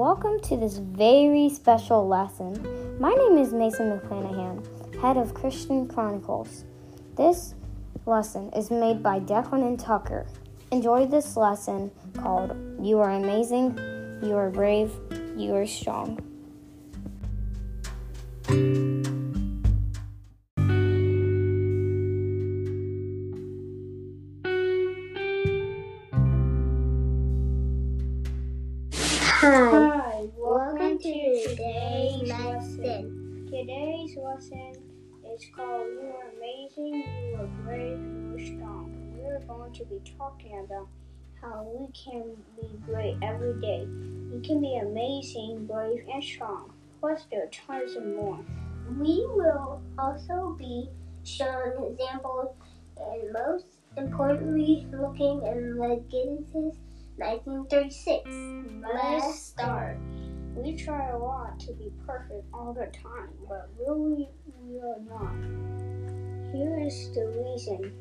welcome to this very special lesson. My name is Mason McClanahan, head of Christian Chronicles. This lesson is made by Declan and Tucker. Enjoy this lesson called You Are Amazing, You Are Brave, You Are Strong. Hi, Today's lesson is called You Are Amazing, You Are Brave, You Are Strong. We're going to be talking about how we can be great every day. We can be amazing, brave, and strong. Plus, there are tons of more. We will also be showing examples and most importantly looking in Leviticus 1936. Let's start. We try a lot to be perfect all the time, but really we are not. Here is the reason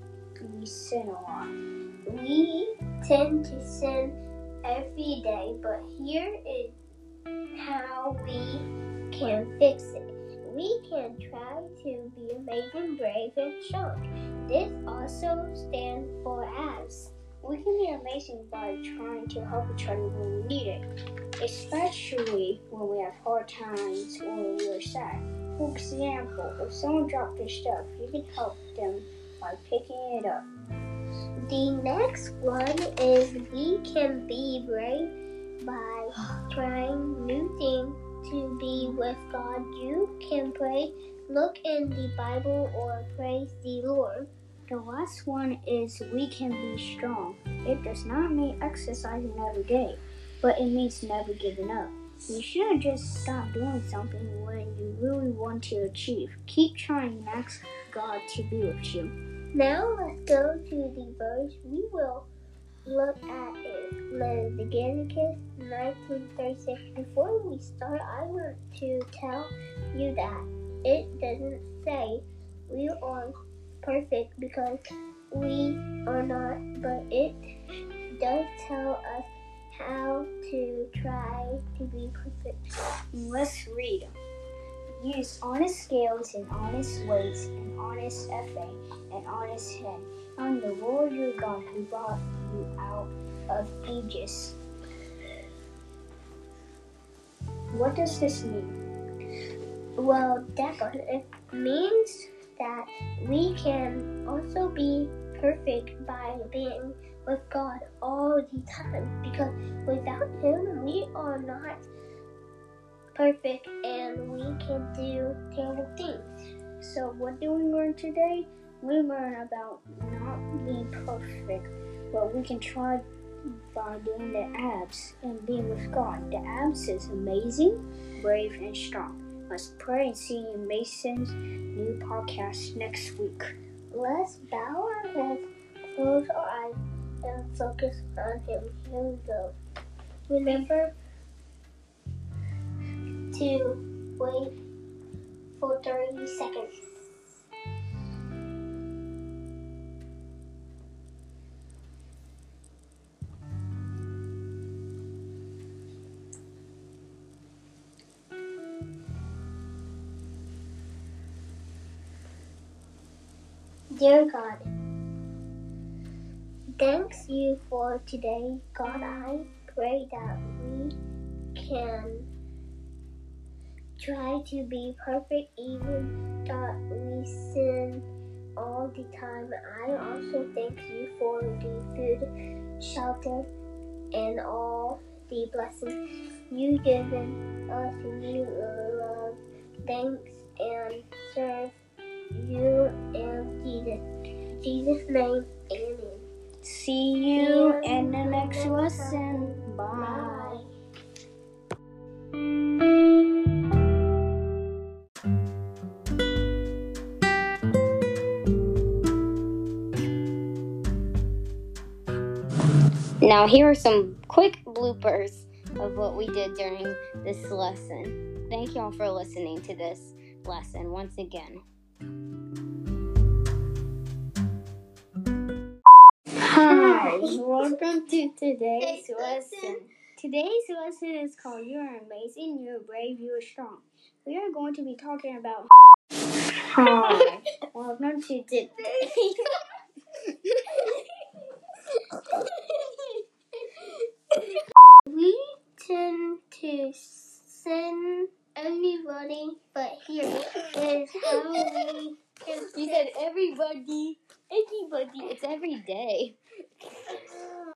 we sin a lot. We tend to sin every day, but here is how we can fix it. We can try to be amazing, brave, and strong. This also stands for ABS. We can be amazing by trying to help each other when we need it, especially when we have hard times or we are sad. For example, if someone dropped their stuff, you can help them by picking it up. The next one is we can be brave by trying new things to be with God. You can pray, look in the Bible, or praise the Lord. The last one is we can be strong. It does not mean exercising every day, but it means never giving up. You shouldn't just stop doing something when you really want to achieve. Keep trying and ask God to be with you. Now let's go to the verse we will look at it. Leviticus 1936. Before we start, I want to tell you that it doesn't say we are perfect because we are not, but it does tell us how to try to be perfect. Let's read. Use honest scales and honest weights and honest ephah and honest head. I'm the Lord your God who brought you out of Egypt. What does this mean? Well, definitely, it means that we can also be perfect by being with God all the time because without Him, we are not perfect and we can do terrible things. So, what do we learn today? We learn about not being perfect, but we can try by doing the abs and being with God. The abs is amazing, brave, and strong. Let's pray and see Mason's new podcast next week. Let's bow our heads, close our eyes, and focus on Him. Here we go. Remember to wait for 30 seconds. Dear God, thanks you for today. God, I pray that we can try to be perfect even that we sin all the time. I also thank you for the food, shelter, and all the blessings you've given us. We love, thanks, and serve you and Jesus. In Jesus' name, amen. See you in the next lesson. Bye. Now, here are some quick bloopers of what we did during this lesson. Thank y'all for listening to this lesson once again. Hi, welcome to today's lesson. Today's lesson is called You Are Amazing, You Are Brave, You Are Strong. We are going to be talking about. Hi. Welcome to today. we tend to send everybody, but here is how we You said everybody. Everybody. It's every day.